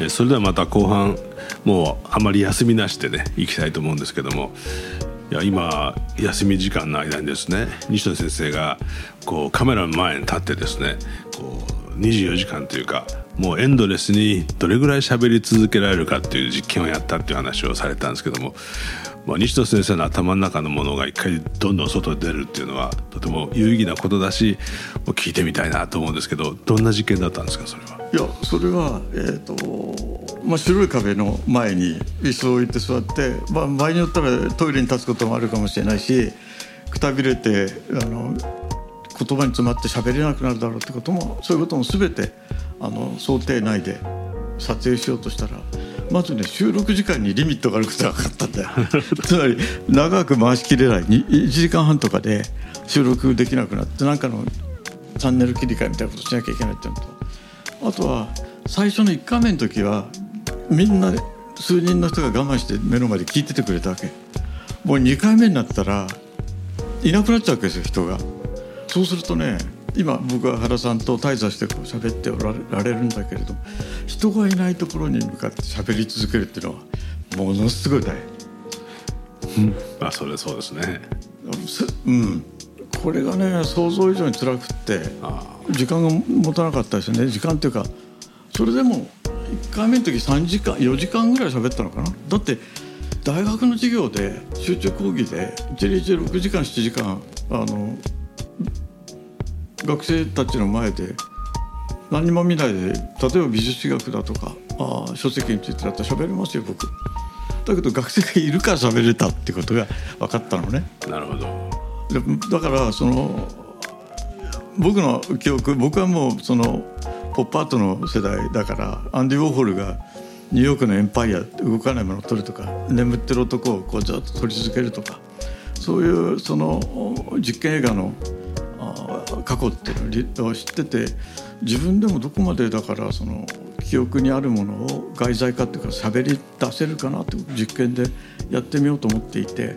えそれではまた後半もうあまり休みなしでね行きたいと思うんですけどもいや今休み時間の間にですね西野先生がこうカメラの前に立ってですねこう24時間というかもうエンドレスにどれぐらい喋り続けられるかっていう実験をやったっていう話をされたんですけども、まあ、西野先生の頭の中のものが一回どんどん外に出るっていうのはとても有意義なことだし聞いてみたいなと思うんですけどどんな実験だったんですかそれは。いやそれは、えーとまあ、白い壁の前に椅子を置いて座って、まあ、場合によったらトイレに立つこともあるかもしれないしくたびれてあの言葉に詰まって喋れなくなるだろうってこともそういうことも全てあの想定内で撮影しようとしたらまずね収録時間にリミットがあることが分かったんだよ。つまり長く回しきれない。1時間半とかで収録できなくなって何かのチャンネル切り替えみたいなことしなきゃいけないっていうのとあとは最初の1回目の時はみんな数人の人が我慢して目の前で聞いててくれたわけ。もう2回目になったらいなくなっちゃうわけですよ人が。そうするとね今僕は原さんと滞在してこう喋っておられるんだけれど人がいないところに向かって喋り続けるっていうのはものすごい大変、うん、あそれそうですね。うんこれがね想像以上に辛くって時間が持たなかったですよね。時間っていうかそれでも1回目の時3時間4時間ぐらい喋ったのかな。だって大学の授業で集中講義で1日6時間7時間あの学生たちの前で何も見ないで例えば美術史学だとかあ書籍についてだったら喋れますよ僕。だけど学生がいるから喋れたってことが分かったのね。なるほどだからその僕の記憶僕はもうそのポップアートの世代だからアンディ・ウォーホルがニューヨークのエンパイア動かないものを撮るとか眠ってる男をこうずっと撮り続けるとかそういうその実験映画の過去っていうのを知ってて自分でもどこまでだからその記憶にあるものを外在化っていうか喋り出せるかなって実験でやってみようと思っていて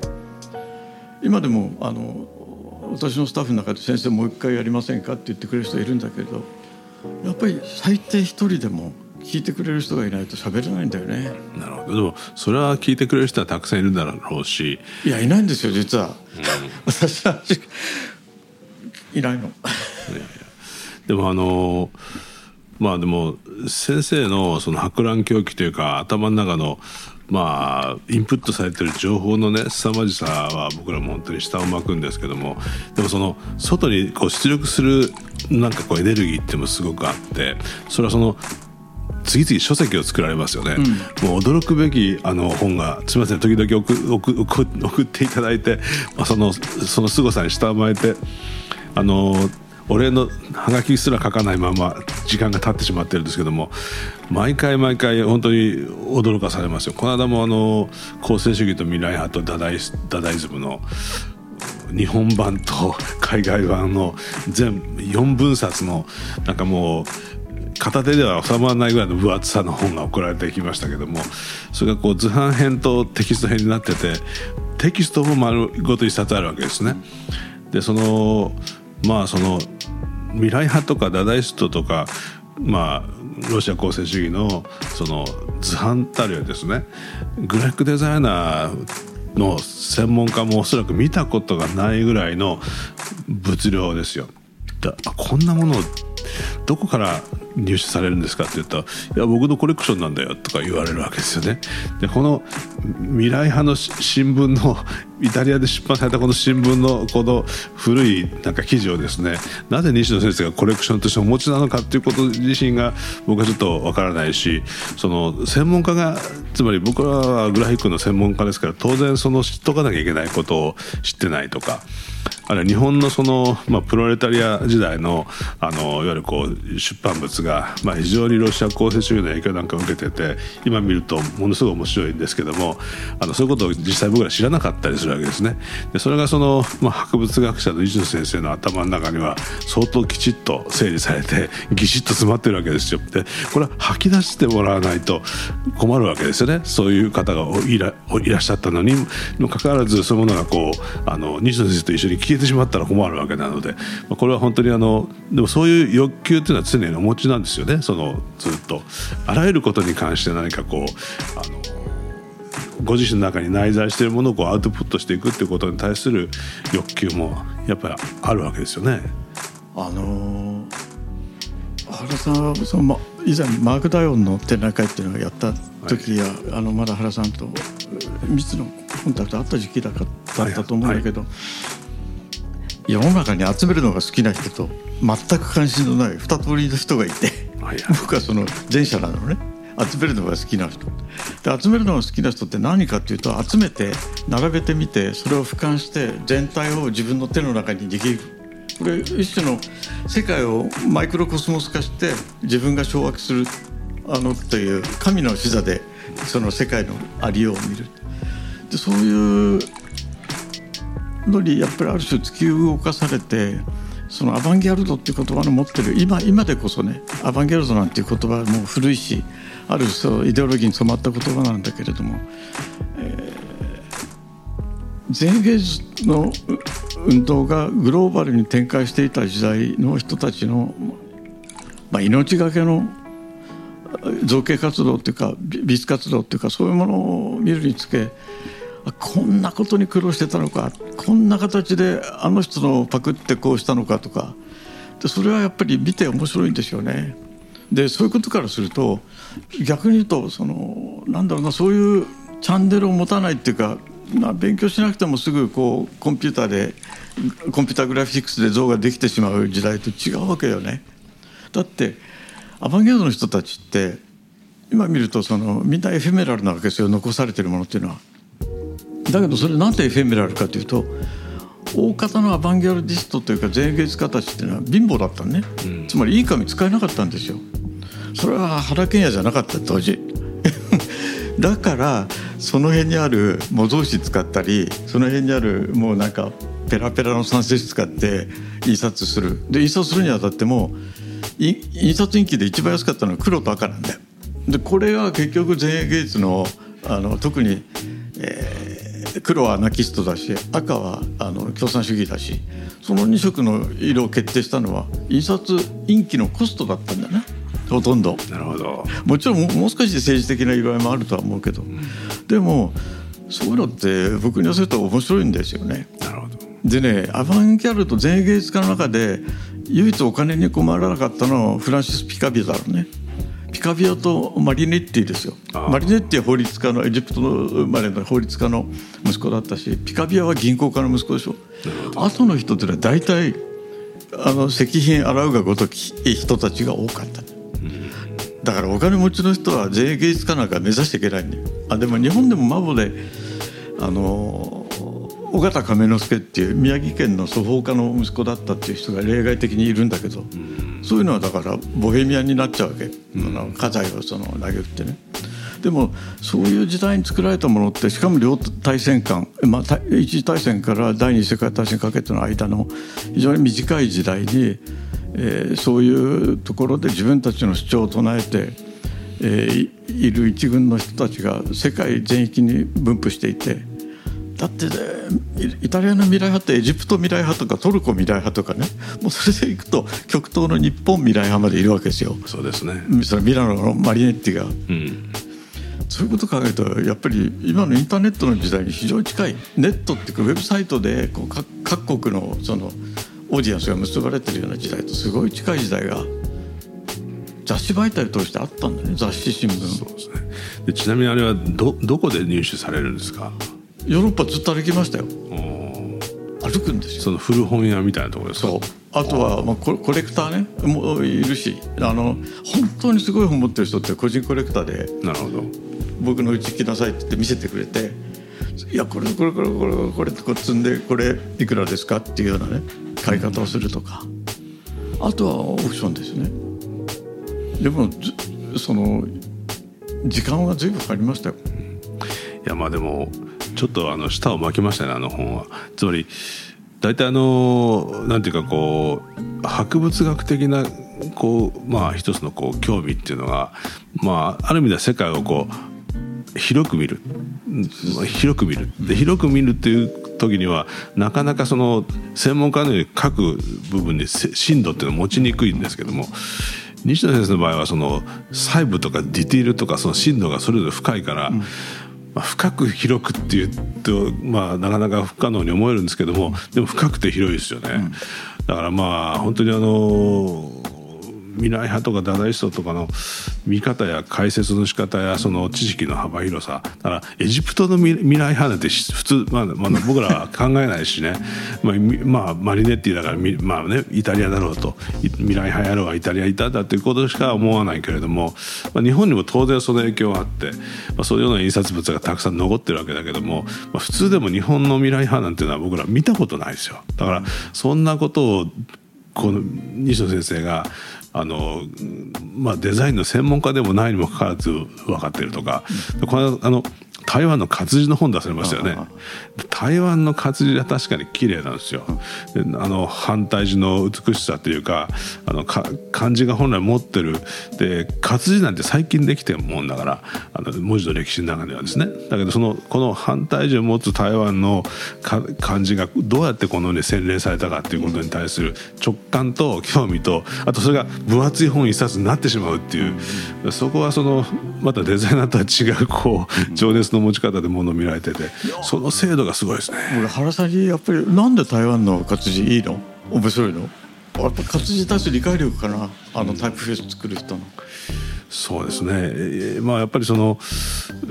今でもあの私のスタッフの中で先生もう一回やりませんかって言ってくれる人いるんだけどやっぱり最低一人でも聞いてくれる人がいないと喋れないんだよね。なるほど。でもそれは聞いてくれる人はたくさんいるだろうし。いやいないんですよ実は。うん、私はいないの。でもあのまあでも先生のその博覧狂気というか頭の中のまあインプットされてる情報のね凄まじさは僕らも本当に下を巻くんですけどもでもその外にこう出力するなんかこうエネルギーってもすごくあってそれはその次々書籍を作られますよね、うん、もう驚くべきあの本がすみません時々送送送っていただいて、まあ、そのその凄さに下を巻いてあのお礼のハガキすら書かないまま時間が経ってしまってるんですけども毎回毎回本当に驚かされますよこの間もあの公正主義と未来派とダダイダダイズムの日本版と海外版の全4分冊のなんかもう片手では収まらないぐらいの分厚さの本が送られてきましたけどもそれがこう図版編とテキスト編になっててテキストも丸ごと一冊あるわけですね。でそのまあその未来派とかダダイストとかまあロシア公正主義のその図版たるやですねグラフィックデザイナーの専門家もおそらく見たことがないぐらいの物量ですよ。だこんなものどこから入手されるんですかって言ったら「いや僕のコレクションなんだよ」とか言われるわけですよね。でこの未来派の新聞のイタリアで出版されたこの新聞のこの古いなんか記事をですねなぜ西野先生がコレクションとしてお持ちなのかっていうこと自身が僕はちょっとわからないしその専門家がつまり僕はグラフィックの専門家ですから当然その知っとかなきゃいけないことを知ってないとか。あるいは日本のその、まあ、プロレタリア時代のあのいわゆるこう出版物が、まあ、非常にロシア公正主義の影響なんかを受けてて今見るとものすごい面白いんですけどもあのそういうことを実際僕ら知らなかったりするわけですね。でそれがその、まあ、博物学者の伊集先生の頭の中には相当きちっと整理されてぎしっと詰まってるわけですよ。でこれは吐き出してもらわないと困るわけですよねそういう方がいらいらっしゃったのにもかかわらずそういうものがこうあの西野先生と一緒に消えてしまったら困るわけなので、まあ、これは本当にあのでもそういう欲求っていうのは常にお持ちなんですよねそのずっとあらゆることに関して何かこうあのご自身の中に内在しているものをこうアウトプットしていくっていうことに対する欲求もやっぱりあるわけですよね。あの原さんはその、ま、以前マーク・ダイオンの展覧会っていうのをやった時や、はい、あのまだ原さんと密のコンタクトあった時期だったと思うんだけど、はい、世の中に集めるのが好きな人と全く関心のない二通りの人がいて、はい、僕はその前者なのね集めるのが好きな人。で集めるのが好きな人って何かっていうと集めて並べてみてそれを俯瞰して全体を自分の手の中に握る。これ一種の世界をマイクロコスモス化して自分が掌握するあのという神の視座でその世界のありようを見る。でそういうのにやっぱりある種突き動かされてそのアバンギャルドっていう言葉の持ってる今今でこそねアバンギャルドなんていう言葉もう古いしあるそうイデオロギーに染まった言葉なんだけれども、えー、前芸術の運動がグローバルに展開していた時代の人たちの、まあ、命がけの造形活動っていうか美術活動っていうかそういうものを見るにつけこんなことに苦労してたのかこんな形であの人のパクってこうしたのかとかでそれはやっぱり見て面白いんですよね。でそういうことからすると逆に言うとそのなんだろうなそういうチャンネルを持たないっていうか、まあ、勉強しなくてもすぐこうコンピューターでコンピューターグラフィックスで像ができてしまう時代と違うわけよね。だってアバンギャルドの人たちって今見るとそのみんなエフェメラルなわけですよ残されてるものっていうのは。だけどそれなんでエフェメラルかというと大方のアバンギャルディストというか前芸術家たちっていうのは貧乏だったね、うん、つまりいい紙使えなかったんですよ。それは原賢也じゃなかった当時。だからその辺にある模造紙使ったりその辺にあるもうなんかペラペラの算数紙使って印刷する。で印刷するにあたっても印刷印記で一番安かったのは黒と赤なんだよ。でこれが結局前衛芸術のあの特に、えー、黒はアナキストだし赤はあの共産主義だしその2色の色を決定したのは印刷印記のコストだったんだよね。ほとんどなるほどもちろんもう少し政治的な色合いもあるとは思うけど、うん、でもそういうのって僕に寄せると面白いんですよね。なるほどでねアバンギャルド前芸術家の中で唯一お金に困らなかったのはフランシス・ピカビアだろうね。ピカビアとマリネッティですよ。マリネッティは法律家のエジプトの生まれの法律家の息子だったしピカビアは銀行家の息子でしょ。後の人っていうのは大体あの石品洗うがごとき人たちが多かった。だからお金持ちの人は税芸術家なんか目指していけないんだよ。あでも日本でもマボであの尾形亀之助っていう宮城県の祖父家の息子だったっていう人が例外的にいるんだけど、うん、そういうのはだからボヘミアンになっちゃうわけ、うん、あの家財をその投げ打ってね。でもそういう時代に作られたものってしかも両大戦間、まあ、一次大戦から第二次世界大戦にかけての間の非常に短い時代にえー、そういうところで自分たちの主張を唱えて、えー、いる一軍の人たちが世界全域に分布していてだって、ね、イタリアの未来派ってエジプト未来派とかトルコ未来派とかねもうそれでいくと極東の日本未来派までいるわけですよ。そうですね。そのミラノのマリネッティが、うん。そういうことを考えるとやっぱり今のインターネットの時代に非常に近いネットっていうかウェブサイトでこう各国のそのオーディエンスが結ばれてるような時代とすごい近い時代が雑誌媒体を通してあったんだね雑誌新聞。そうですね。でちなみにあれはどどこで入手されるんですか？ヨーロッパずっと歩きましたよ。歩くんですよ。その古本屋みたいなところですか？そう。あとは、まあ、コレクターね。もいるしあの本当にすごい本持ってる人って個人コレクターでなるほど。僕のうち来なさいって言って見せてくれていやこれこれこれこれこれこれ積んでこれいくらですかっていうようなね買い方をするとか。あとはオークションですね。でもその時間は随分かかりましたよ。いやまあでもちょっとあの舌を巻きましたね。あの本はつまり大体あのなんていうかこう博物学的なこうまあ一つのこう興味っていうのがまあある意味では世界をこう広く見る広く見るで広く見るっていう時にはなかなかその専門家のように各部分に深度っていうのを持ちにくいんですけども西野先生の場合はその細部とかディティールとかその深度がそれぞれ深いから、うん、まあ、深く広くっていうと、まあ、なかなか不可能に思えるんですけどもでも深くて広いですよね。うん、だからまあ本当にあの未来派とかダダイストとかの見方や解説の仕方やその知識の幅広さ。だからエジプトの未来派なんて普通、まあまあ、僕らは考えないしね。まあ、まあ、マリネッティだから、まあね、イタリアだろうと。未来派やろうがイタリアいたんだということしか思わないけれども、まあ、日本にも当然その影響があって、まあ、そういうような印刷物がたくさん残ってるわけだけども、まあ、普通でも日本の未来派なんていうのは僕ら見たことないですよ。だからそんなことをこの西野先生があの、まあ、デザインの専門家でもないにもかかわらず分かってるとか、このあの台湾の活字の本出されましたよね。台湾の活字は確かに綺麗なんですよ。あの反対字の美しさというかあのか漢字が本来持ってる。で活字なんて最近できてるもんだからあの文字の歴史の中ではですね。だけどそのこの反対字を持つ台湾の漢字がどうやってこのね洗練されたかっていうことに対する直感と興味とあとそれが分厚い本一冊になってしまうっていう。そこはそのまたデザイナーとは違うこう情熱の持ち方でものを見られててその精度がすごいですね。俺原さんにやっぱりなんで台湾の活字いいの？面白いの？やっぱ活字に対する理解力かな？あのタイプフェイス作る人の。そうですね、まあ、やっぱりその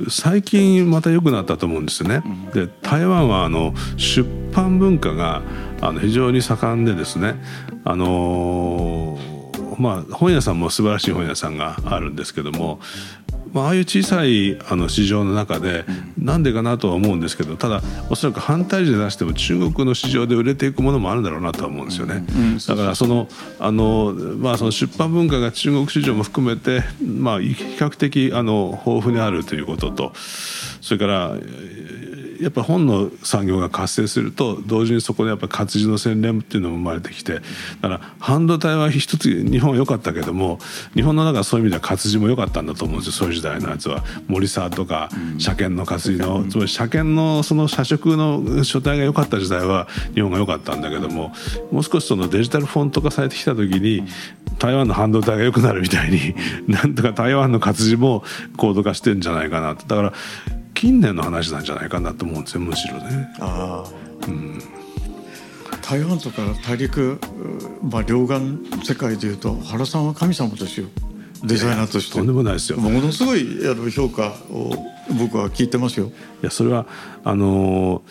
最近また良くなったと思うんですよね。で台湾はあの出版文化があの非常に盛んでですね。あのまあ、本屋さんも素晴らしい本屋さんがあるんですけどもまあ、ああいう小さいあの市場の中でなんでかなとは思うんですけどただおそらく反対時で出しても中国の市場で売れていくものもあるんだろうなとは思うんですよね。だからそのあの、まあ、その出版文化が中国市場も含めて、まあ、比較的あの豊富にあるということとそれからやっぱ本の産業が活性すると同時にそこでやっぱ活字の洗練っていうのも生まれてきてだから半導体は一つ日本は良かったけども日本の中そういう意味では活字も良かったんだと思うんですよ。そういう時代のやつは。森沢とか車検の活字のつまり車検のその社食の書体が良かった時代は日本が良かったんだけどももう少しそのデジタルフォント化されてきた時に台湾の半導体が良くなるみたいに なんとか台湾の活字も高度化してんじゃないかなと。だから近年の話なんじゃないかなと思うんですよむしろね。あうん、台湾とか大陸、まあ、両岸世界でいうと原さんは神様ですよデザイナーとしてとんでもないですよ。ものすごいあの評価を僕は聞いてますよ。いやそれはあの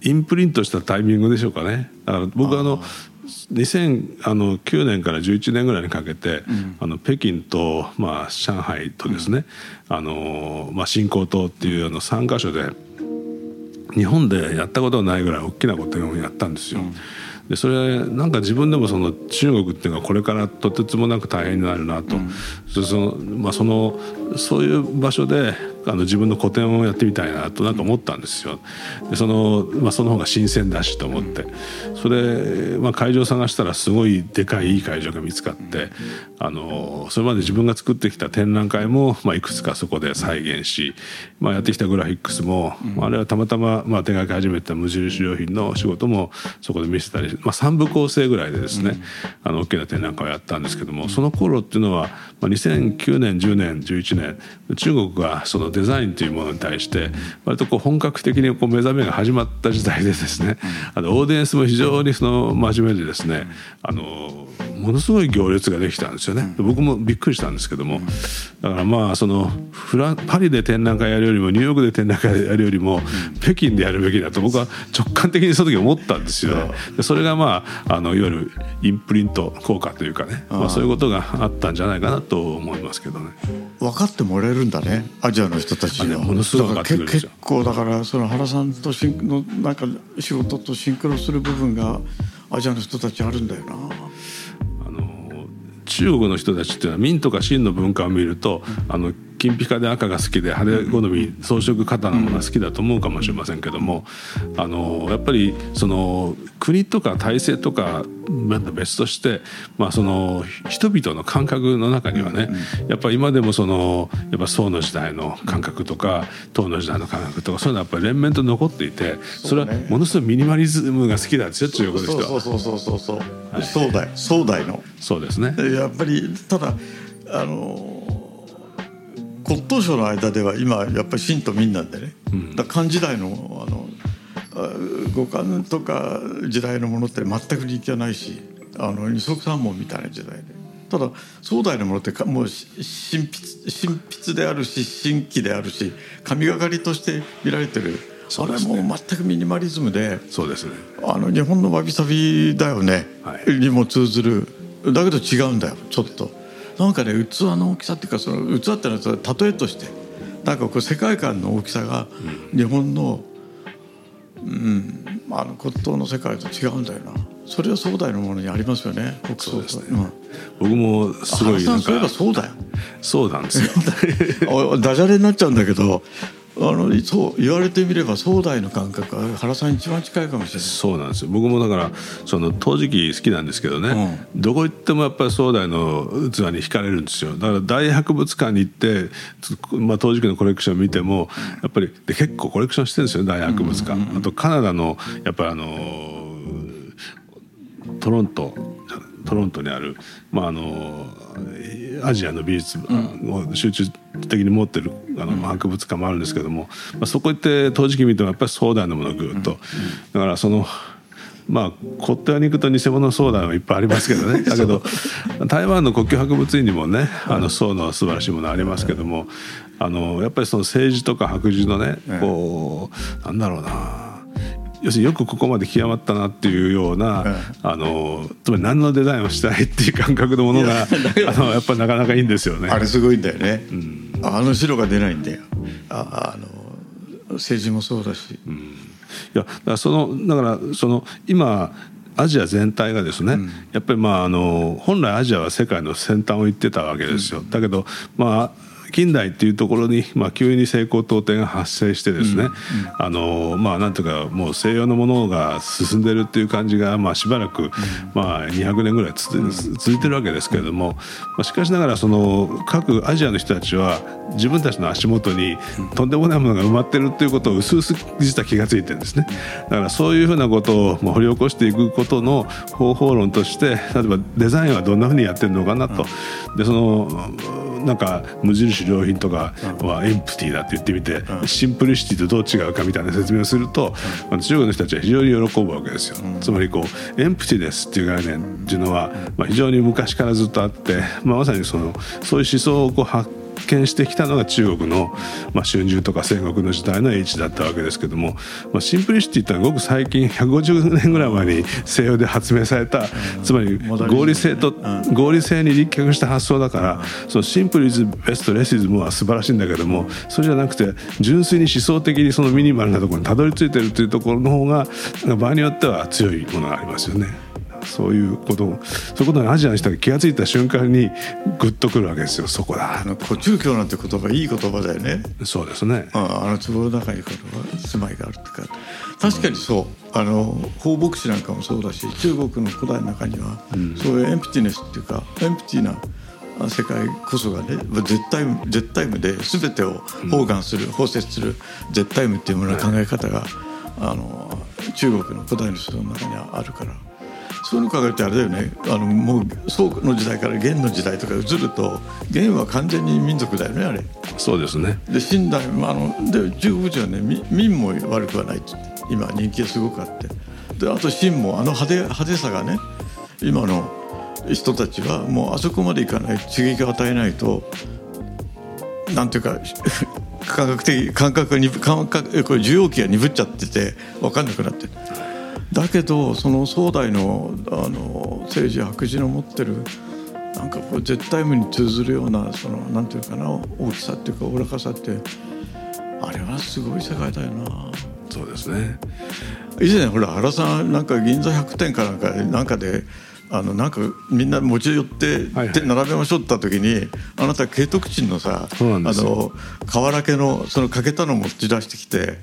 インプリントしたタイミングでしょうかね。だから僕はあの2009年から11年ぐらいにかけて、うん、あの北京と、まあ、上海とですね、うん、あのまあ、新興島っていうあの3か所で日本でやったことがないぐらい大きなことをやったんですよ。うん。でそれなんか自分でもその中国っていうのはこれからとてつもなく大変になるなと、うん、そのまあ、そのそういう場所であの自分の個展をやってみたいなとなんか思ったんですよ。でそのまあ、その方が新鮮だしと思って。それ、まあ、会場探したらすごいでかいいい会場が見つかってあのそれまで自分が作ってきた展覧会も、まあ、いくつかそこで再現し、まあ、やってきたグラフィックスも、あれはたまたま、まあ、手がけ始めた無印良品の仕事もそこで見せたり、まあ、3部構成ぐらいでですね、あの大きな展覧会をやったんですけどもその頃っていうのは、まあ、2009年10年11年中国がそのデザインというものに対して割とこう本格的にこう目覚めが始まった時代でですねあのオーディエンスも非常にその真面目でですねあのものすごい行列ができたんですよね。僕もびっくりしたんですけども。だからまあそのフラパリで展覧会やるよりもニューヨークで展覧会やるよりも北京でやるべきだと僕は直感的にその時思ったんですよね。それがまああのいわゆるインプリント効果というかねまあ、そういうことがあったんじゃないかなと思いますけどね。分かってもらえるんだね。アジアの人たちは。ものすごく結構だからその原さんとしんのなんか仕事とシンクロする部分がアジアの人たちあるんだよな。中国の人たちっていうのは明とか清の文化を見るとあの近金ピカで赤が好きで派手好み装飾型のものが好きだと思うかもしれませんけどもあのやっぱりその国とか体制とか別として、まあ、その人々の感覚の中にはね、やっぱり今でもそのやっぱ宋の時代の感覚とか唐の時代の感覚とかそういうのはやっぱり連綿と残っていてそれはものすごいミニマリズムが好きだですよ中国の人は。そうそうそう。そうそう、はい、宋代宋代のそうですね。やっぱりただあの骨董商の間では今やっぱり秦と民なんでね、うん、だ漢時代のあの五感とか時代のものって全く人気はないしあの二足三門みたいな時代で。ただ壮大なものってもう新筆新筆であるし新規であるし神がかりとして見られてる、ね、あれも全くミニマリズムでそうですね。あの日本のわびさびだよね、はい、にも通ずる。だけど違うんだよちょっとなんかね器の大きさっていうかその器ってのは例えとしてなんかこう世界観の大きさが日本の、うんうん、あの骨董の世界と違うんだよな。それは壮大なものにありますよね国葬ですね、うん、僕もすごいなんかそういえばそうだよ。そうなんですよ。ダジャレになっちゃうんだけどあのそう言われてみれば壮大の感覚は原さん一番近いかもしれない。そうなんですよ。僕もだからその陶磁器好きなんですけどね、うん、どこ行ってもやっぱり壮大の器に惹かれるんですよ。だから大博物館に行って、まあ、陶磁器のコレクション見てもやっぱりで結構コレクションしてるんですよ大博物館、あとカナダのやっぱりあのトロントトロントにある、まあ、あのアジアの美術を集中的に持ってるあの博物館もあるんですけども、まあ、そこ行って陶磁器見てもやっぱり壮大なものぐっと。だからそのまあ骨董屋に行くと偽物相談はいっぱいありますけどね。だけど台湾の国境博物院にもねあの宋の素晴らしいものありますけどもあのやっぱりその政治とか白磁のねこうなんだろうな要するによくここまで極まったなっていうような、うん、あのつまり何のデザインをしたいっていう感覚のものが あのやっぱりなかなかいいんですよね。あれすごいんだよね。うん、あの白が出ないんだよ。ああの政治もそうだし。うん、いやだからそのだからその今アジア全体がですね、うん、やっぱりまああの本来アジアは世界の先端を行ってたわけですよ。だけどまあ近代っていうところに、まあ、急に西高東低が発生してですね、うんうん、あのまあなんとかもう西洋のものが進んでるっていう感じが、まあ、しばらく、うん、まあ、200年ぐらい続いてるわけですけれども、まあ、しかしながらその各アジアの人たちは自分たちの足元にとんでもないものが埋まってるっていうことを薄々実は気が付いてるんですね。だからそういうふうなことを掘り起こしていくことの方法論として例えばデザインはどんなふうにやってるのかなと。でそのなんか無印良品とかは empty だって言ってみて、 simplicity とどう違うかみたいな説明をすると、中国の人たちは非常に喜ぶわけですよ。つまりこう empty ですっていう概念っていうのは、まあ、非常に昔からずっとあって、まあ、まさにそのそういう思想をこう発見してきたのが中国の、まあ、春秋とか戦国の時代の英知だったわけですけども、まあ、 simplicity ってのはごく最近150年ぐらい前に西洋で発明された、つまり合理性と、合理性に立脚した発想だから、そのシンプルイズベストレシズムは素晴らしいんだけどもそれじゃなくて純粋に思想的にそのミニマルなところにたどり着いてるっていうところの方が場合によっては強いものがありますよね。そういうことそういうことにアジアの人が気が付いた瞬間にグッとくるわけですよそこだ。あの古中教なんて言葉いい言葉だよね。そうですね。ああの壺の中にこの住まいがあるってか確かにそう、あの放牧師なんかもそうだし中国の古代の中には、うん、そういうエンプティネスっていうかエンプティな世界こそがね絶対絶対無で全てを包含する、うん、包摂する絶対無っていうものの考え方が、はい、あの中国の古代の人の中にはあるから。そういうの考えるとあれだよね。あのもう宋の時代から元の時代とか移ると元は完全に民族だよねあれ。そうですね。で清代、まあ、あので中国人はね民も悪くはない今人気がすごくあって。であと清もあの派手派手さがね今の人たちはもうあそこまでいかない刺激を与えないとなんていうか 感覚的感覚が感覚これ受容器が鈍っちゃってて分かんなくなって。る。だけどその壮大のあの政治白磁の持ってるなんかこう絶対無に通ずるようなそのなんていうかな大きさっていうかおらかさってあれはすごい世界だよな。そうですね。以前ほら原さんなんか銀座百店かなんかなんかであのなんかみんな持ち寄って手並べましょうって言った時にあなた慶徳鎮のさあの瓦家のそのかけたの持ち出してきて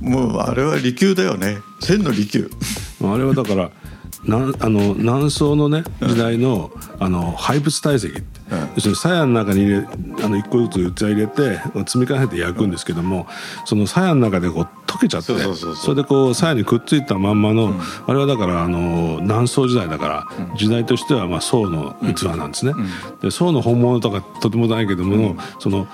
もうあれは利休だよね。千の利休。あれはだからなんあの南宋のね時代の,、あの廃物堆積って、要するに鞘の中に入れあの一個ずつ器入れて積み重ねて焼くんですけども、その鞘の中でこう溶けちゃってそれでこう鞘にくっついたまんまの、あれはだからあの南宋時代だから、時代としてはまあ宋の器なんですね。で宋の本物とかとてもないけども、その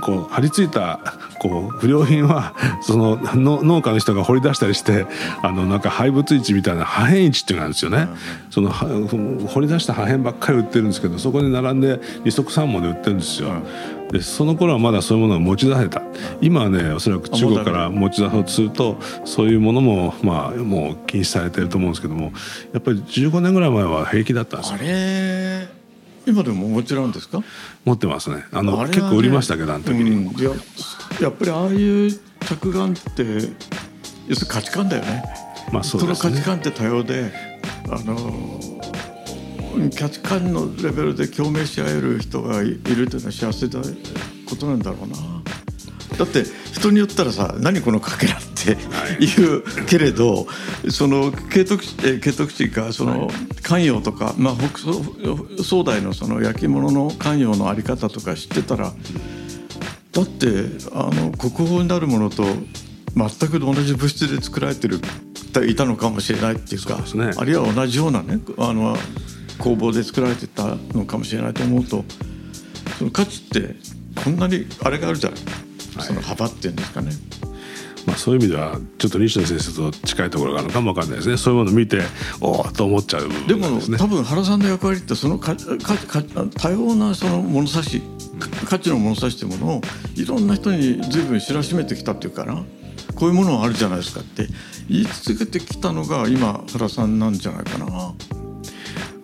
こう張り付いたこう不良品は そのの農家の人が掘り出したりしてあのなんか廃物市みたいな破片市っていうのがあるんですよね、そのは掘り出した破片ばっかり売ってるんですけどそこに並んで二足三門で売ってるんですよ、でその頃はまだそういうものが持ち出せた。今はねおそらく中国から持ち出そうとするとそういうものもまあもう禁止されてると思うんですけどもやっぱり15年ぐらい前は平気だったんですよ。あれ今でももちろんですか？持ってますね。あのね結構売りましたけどあの時に。うんいややっぱりああいう着眼って要するに価値観だよね。まあそうですね。の価値観って多様であの価値観のレベルで共鳴し合える人がいいるというのは幸せなことなんだろうな。だって人によったらさ「何このかけら」って言うけれどその慶徳え慶徳地かその官窯とか、まあ、北宋宋代のその焼き物の官窯のあり方とか知ってたらだってあの国宝になるものと全く同じ物質で作られてるいたのかもしれないっていうかね。あるいは同じようなねあの工房で作られてたのかもしれないと思うとその価値ってこんなにあれがあるじゃない、その幅っていうんですかね。まあ、そういう意味ではちょっと西野先生と近いところがあるのかもわかんないですね。そういうものを見ておおと思っちゃう部でね多分原さんの役割ってそのかかか多様なその物差しか価値の物差しというものをいろんな人に随分知らしめてきたっていうかな。こういうものがあるじゃないですかって言い続けてきたのが今原さんなんじゃないかな。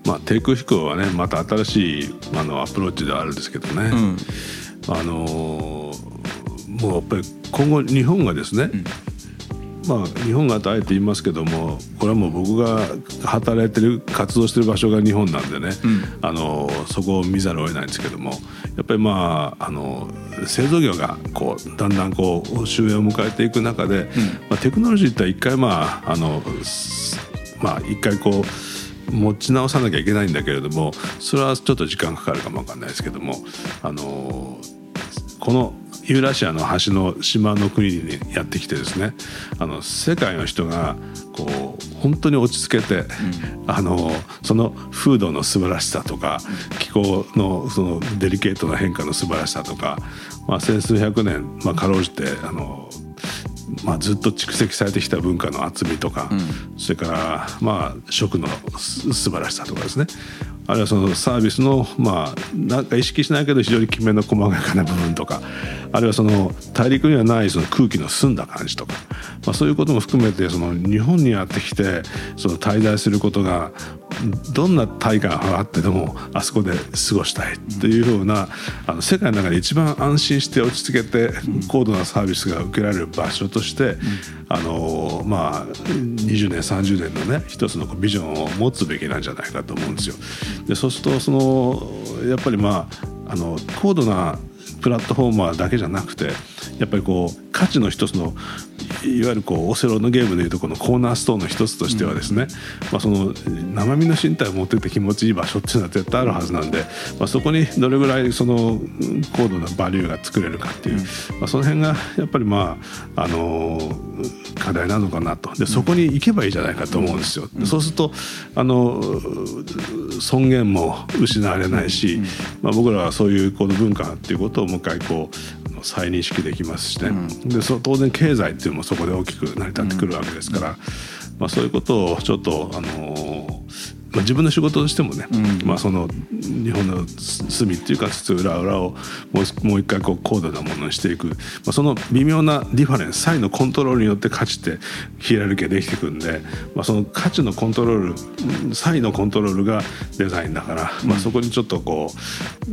まあ、低空飛行はねまた新しいあのアプローチではあるんですけどね、ん。あのーもうやっぱり今後日本がですね、まあ、日本がとあえて言いますけどもこれはもう僕が働いてる活動してる場所が日本なんでね、あのそこを見ざるを得ないんですけどもやっぱりまああの製造業がこうだんだんこう終焉を迎えていく中で、まあ、テクノロジーって一回まああのすまあ一回こう持ち直さなきゃいけないんだけれどもそれはちょっと時間かかるかもわかんないですけどもあのこのユーラシアの端の島の国にやってきてですねあの世界の人がこう本当に落ち着けて、あのその風土の素晴らしさとか気候のそのデリケートな変化の素晴らしさとか、まあ、千数百年、まあ、かろうじてあのまあ、ずっと蓄積されてきた文化の厚みとか、それからまあ食のす素晴らしさとかですねあるいはそのサービスのまあなんか意識しないけど非常にきめの細かな部分とかあるいはその大陸にはないその空気の澄んだ感じとか、まあ、そういうことも含めてその日本にやってきてその滞在することがどんな対価があってでもあそこで過ごしたいというふうな、あの世界の中で一番安心して落ち着けて高度なサービスが受けられる場所として、あのまあ20年30年のね一つのビジョンを持つべきなんじゃないかと思うんですよ。でそうするとそのやっぱりまああの高度なプラットフォーマーだけじゃなくてやっぱりこう価値の一つのいわゆるこうオセロのゲームでいうとこのコーナーストーンの一つとしてはですね、まあ、その生身の身体を持ってって気持ちいい場所っていうのは絶対あるはずなんで、まあ、そこにどれぐらいその高度なバリューが作れるかっていう、まあ、その辺がやっぱりまああの課題なのかなと。でそこに行けばいいじゃないかと思うんですよ。そうするとあの尊厳も失われないし、まあ、僕らはそういうこの文化っていうことをもう一回こう再認識できますしね、でそ当然経済っていうのもそこで大きく成り立ってくるわけですから、まあ、そういうことをちょっとあのまあ、自分の仕事としてもね、まあ、その日本の隅っていうか津々浦々をもうもう一回こう高度なものにしていく、まあ、その微妙なディファレンス差異のコントロールによって価値ってヒエラルキーができてくるんで、まあ、その価値のコントロール差異のコントロールがデザインだから、まあ、そこにちょっとこ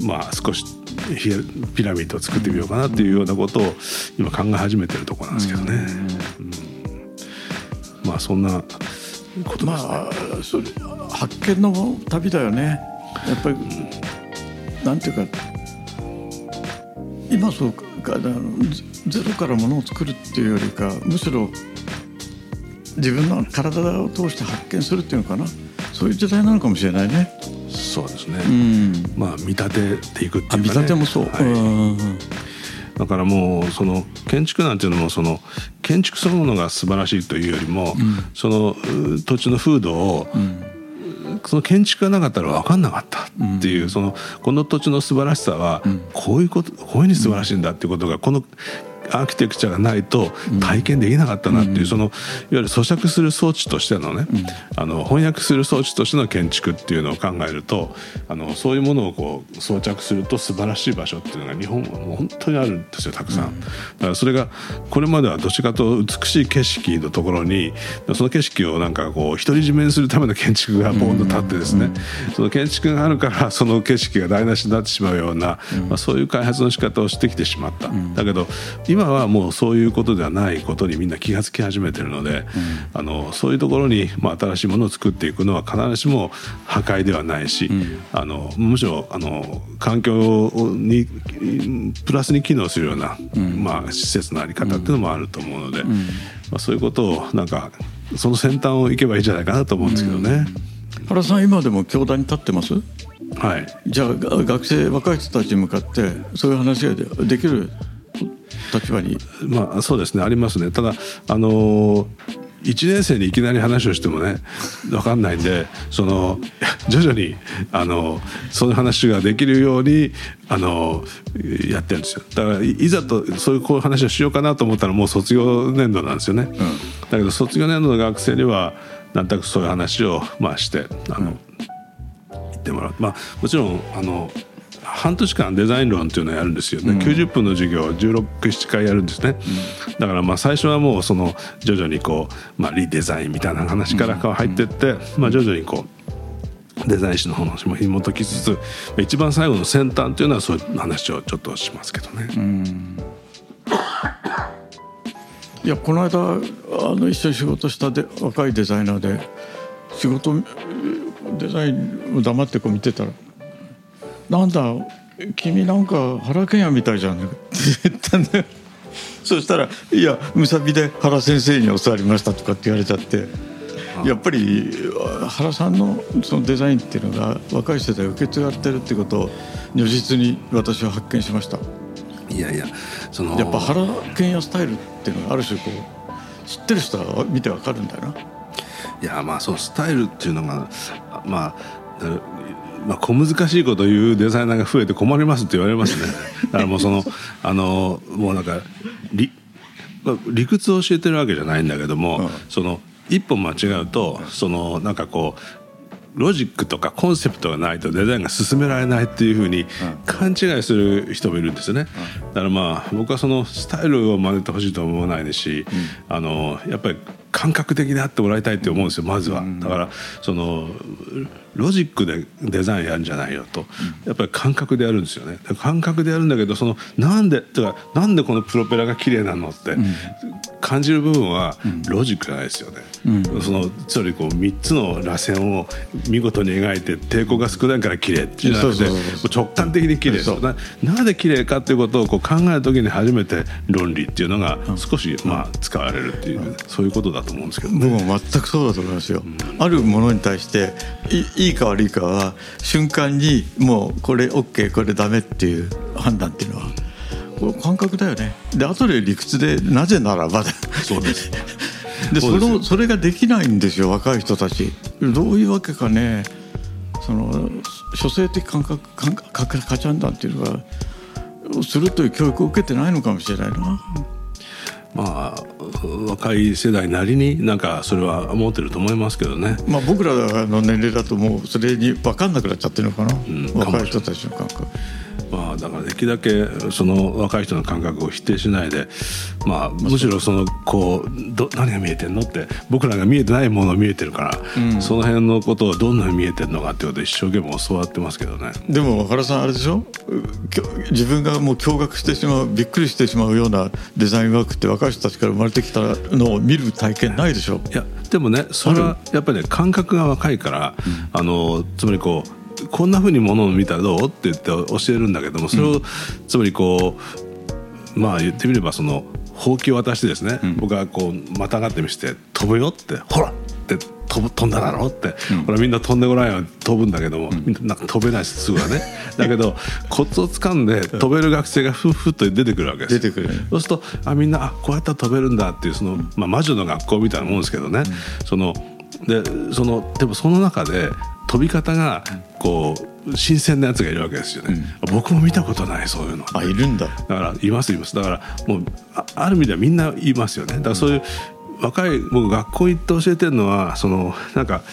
う、まあ、少しピラミッドを作ってみようかなっていうようなことを今考え始めてるところなんですけどね。うん。まあそんなことですね。まあそれ発見の旅だよね。やっぱり、なんていうか今そうかゼロからものを作るっていうよりかむしろ自分の体を通して発見するっていうのかな。そういう時代なのかもしれないね。そうですね、うん、まあ見立てていくっていうか、ね、見立てもそう、はい、だからもうその建築なんていうのもその建築そのものが素晴らしいというよりも、うん、その土地の風土を、うん。その建築がなかったら分かんなかったっていう、そのこの土地の素晴らしさはこういうことこういうふうに素晴らしいんだっていうことがこのアーキテクチャがないと体験できなかったなっていう、そのいわゆる咀嚼する装置としてのね、あの翻訳する装置としての建築っていうのを考えるとあのそういうものをこう装着すると素晴らしい場所っていうのが日本はもう本当にあるんですよたくさん。だからそれがこれまではどっちかと美しい景色のところにその景色をなんかこう独り占めにするための建築がボーンと立ってですね、その建築があるからその景色が台無しになってしまうような、まあ、そういう開発の仕方をしてきてしまった。だけど今今はもうそういうことではないことにみんな気が付き始めてるので、うん、あのそういうところに、まあ、新しいものを作っていくのは必ずしも破壊ではないし、うん、あのむしろあの環境にプラスに機能するような、うん、まあ、施設の在り方っていうのもあると思うので、まあ、そういうことをなんかその先端を行けばいいんじゃないかなと思うんですけどね。原さん今でも教壇に立ってます？はい、じゃあ学生若い人たちに向かってそういう話ができる立場に。まあそうですね。ありますね。ただあの1年生にいきなり話をしてもね分かんないんでその徐々にあのそういう話ができるようにあのやってるんですよ。だからいざとそういうこういう話をしようかなと思ったらもう卒業年度なんですよね、うん、だけど卒業年度の学生にはなんとなくそういう話を、まあ、してあの、うん、言ってもらう。まあもちろんあの半年間デザイン論っていうのをやるんですよね、うん、90分の授業を167回やるんですね、うん、だからまあ最初はもうその徐々にこう、まあ、リデザインみたいな話から入ってって、まあ、徐々にこうデザイン誌の話も紐解きつつ一番最後の先端というのはそういう話をちょっとしますけどね。いやこの間あの一緒に仕事したで若いデザイナーで仕事デザインを黙ってこう見てたらなんだ君なんか原健也みたいじゃん」って言ったんだよ。そしたら「いやむさびで原先生に教わりました」とかって言われちゃって。やっぱり原さんのそのデザインっていうのが若い世代受け継がれてるってことを如実に私は発見しました。いやいやそのやっぱ原健也スタイルっていうのがある種こう知ってる人は見てわかるんだよな。いやまあそうスタイルっていうのがまあまあ、小難しいこと言うデザイナーが増えて困りますって言われますね。だからもうそのあのもうなんか理理屈を教えてるわけじゃないんだけども、うん、その一歩間違うとそのなんかこうロジックとかコンセプトがないとデザインが進められないっていうふうに勘違いする人もいるんですよね。だからまあ僕はそのスタイルを真似てほしいと思わないし、あのやっぱり感覚的であってもらいたいって思うんですよまずは。だからそのロジックでデザインやるんじゃないよと。やっぱり感覚でやるんですよね。感覚でやるんだけどそのなんでとかなんでこのプロペラが綺麗なのって感じる部分はロジックじゃないですよね、うん、そのつまりこう3つの螺旋を見事に描いて抵抗が少ないから綺麗じゃなくて直感的に綺麗ななぜ綺麗かっていうことをこう考える時に初めて論理っていうのが少しまあ使われるっていう、うん、そういうことだと思うんですけど、ね、僕も全くそうだと思いますよ、うん、あるものに対していいか悪いかは瞬間にもうこれ OK これダメっていう判断っていうのはこれ感覚だよね。で後で理屈でなぜならばそうです。でそのそれができないんですよ若い人たち。どういうわけかね。その書生的感覚感覚カチャンダンっていうのがするという教育を受けてないのかもしれないな。まあ若い世代なりになんかそれは思ってると思いますけどね。まあ僕らの年齢だともうそれに分かんなくなっちゃってるのかな、うん、若い人たちの感覚。まあだからできるだけその若い人の感覚を否定しないで、まあ、むしろそのこうど何が見えてるのって僕らが見えてないものが見えてるから、うん、その辺のことをどんなに見えてるのかっていうことを一生懸命教わってますけどね。でも原さんあれでしょ自分がもう驚愕してしまうびっくりしてしまうようなデザインワークって若い人たちから生まれてきたのを見る体験ないでしょ？いやでもねそれはやっぱりね感覚が若いから、うん、あのつまりこうこんなふうにものを見たらどう？って言って教えるんだけどもそれを、うん、つまりこうまあ言ってみればそのほうきを渡してですね、うん、僕はこうまたがってみして「飛ぶよ」って「ほら!」って飛ぶ飛んだだろうって、うん、ほらみんな飛んでごらんよ飛ぶんだけども、うん、みんななんか飛べないしすぐはね。だけどコツをつかんで飛べる学生がふっふっと出てくるわけです出てくる。そうするとあみんなあこうやったら飛べるんだっていうその、まあ、魔女の学校みたいなもんですけどね、そのでそのでもその中で飛び方がこう新鮮なやつがいるわけですよね、うん、僕も見たことないそういうの。あいるんだ。だからいますいます。だからもうある意味ではみんないますよね。だからそういう若い僕学校行って教えてるのはそのなんか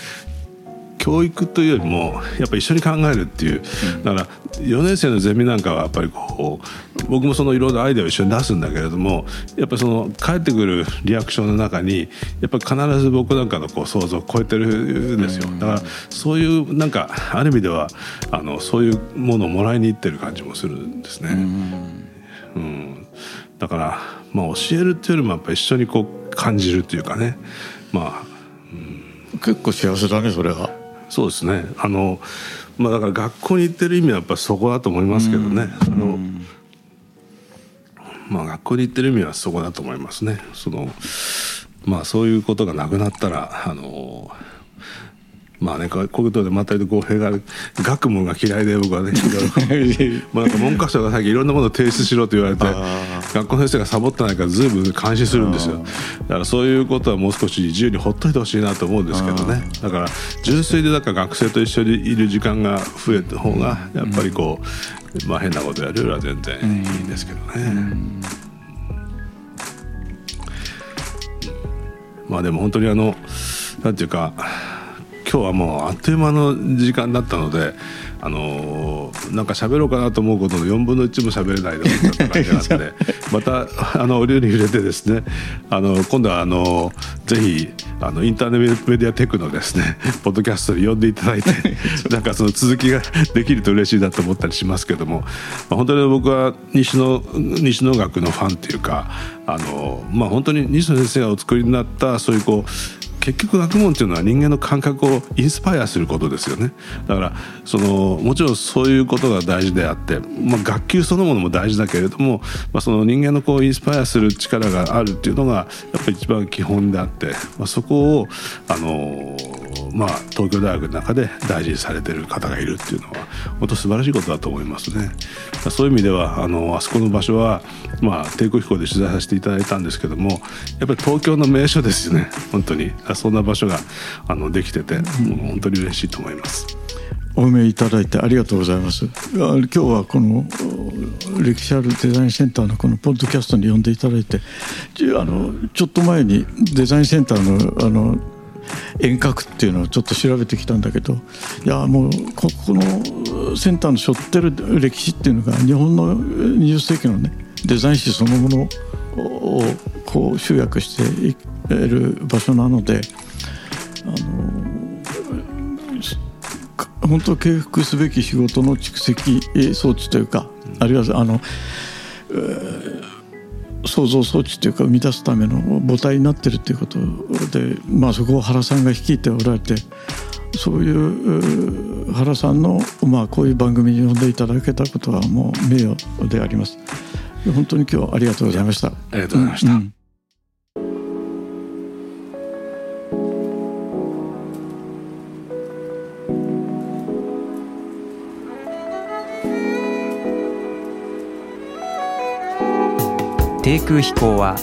教育というよりもやっぱ一緒に考えるっていう。だから4年生のゼミなんかはやっぱりこう僕もそのいろいろアイデアを一緒に出すんだけれどもやっぱりその返ってくるリアクションの中にやっぱり必ず僕なんかのこう想像を超えてるんですよ。だからそういうなんかある意味ではあのそういうものをもらいにいってる感じもするんですね。うん、だから、まあ、教えるっていうよりもやっぱ一緒にこう感じるっていうかね。まあ、うん、結構幸せだねそれは。そうですね。あの、まあ、だから学校に行ってる意味はやっぱそこだと思いますけどね、あのまあ、学校に行ってる意味はそこだと思いますね。そのまあそういうことがなくなったらあのまあね、こういうことでまた公平が学問が嫌いで僕はね まあなんか文科省が最近いろんなものを提出しろと言われて学校の先生がサボってないから随分監視するんですよ。だからそういうことはもう少し自由にほっといてほしいなと思うんですけどね。だから純粋でだから学生と一緒にいる時間が増えた方がやっぱりこう、まあ、変なことやるよりは全然いいんですけどね。まあでも本当にあのなんていうか今日はもうあっという間の時間だったのであのー、なんか喋ろうかなと思うことの4分の1も喋れないで思った感じなので またあの折に触れてですねあの今度はあのぜひあのインターネットメディアテクのですねポッドキャストに呼んでいただいて なんかその続きができると嬉しいなと思ったりしますけども、まあ、本当に僕は西野西野学のファンっていうかあの、まあ、本当に西野先生がお作りになったそういうこう結局学問っていうのは人間の感覚をインスパイアすることですよね。だからそのもちろんそういうことが大事であって、まあ、学級そのものも大事だけれども、まあ、その人間のこうインスパイアする力があるっていうのがやっぱり一番基本であって、まあ、そこをあのまあ、東京大学の中で大事にされてる方がいるっていうのは本当素晴らしいことだと思いますね。そういう意味ではあのあそこの場所は、まあ、低空飛行で取材させていただいたんですけどもやっぱり東京の名所ですよね本当にそんな場所があのできてて、もう本当に嬉しいと思います。お埋めいただいてありがとうございます。今日はこの歴史あるデザインセンターのこのポッドキャストに呼んでいただいて、あのちょっと前にデザインセンターのあの遠隔っていうのをちょっと調べてきたんだけどいやもうここのセンターの背負ってる歴史っていうのが日本の20世紀のねデザイン史そのものをこう集約している場所なのであの本当敬服すべき仕事の蓄積装置というかあるいはあの、創造装置というか生み出すための母体になってるということで、まあ、そこを原さんが率いておられてそういう原さんの、まあ、こういう番組に呼んでいただけたことはもう名誉であります。本当に今日はありがとうございました。ありがとうございました。うん低空飛行は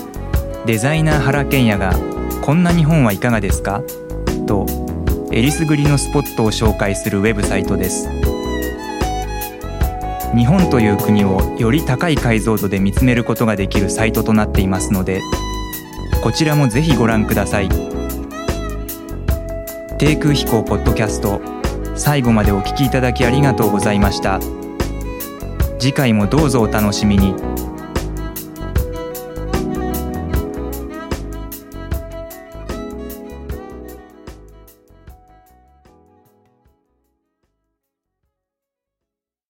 デザイナー原賢也が「こんな日本はいかがですか?」とえりすぐりのスポットを紹介するウェブサイトです日本という国をより高い解像度で見つめることができるサイトとなっていますのでこちらもぜひご覧ください低空飛行ポッドキャスト最後までお聞きいただきありがとうございました。次回もどうぞお楽しみに。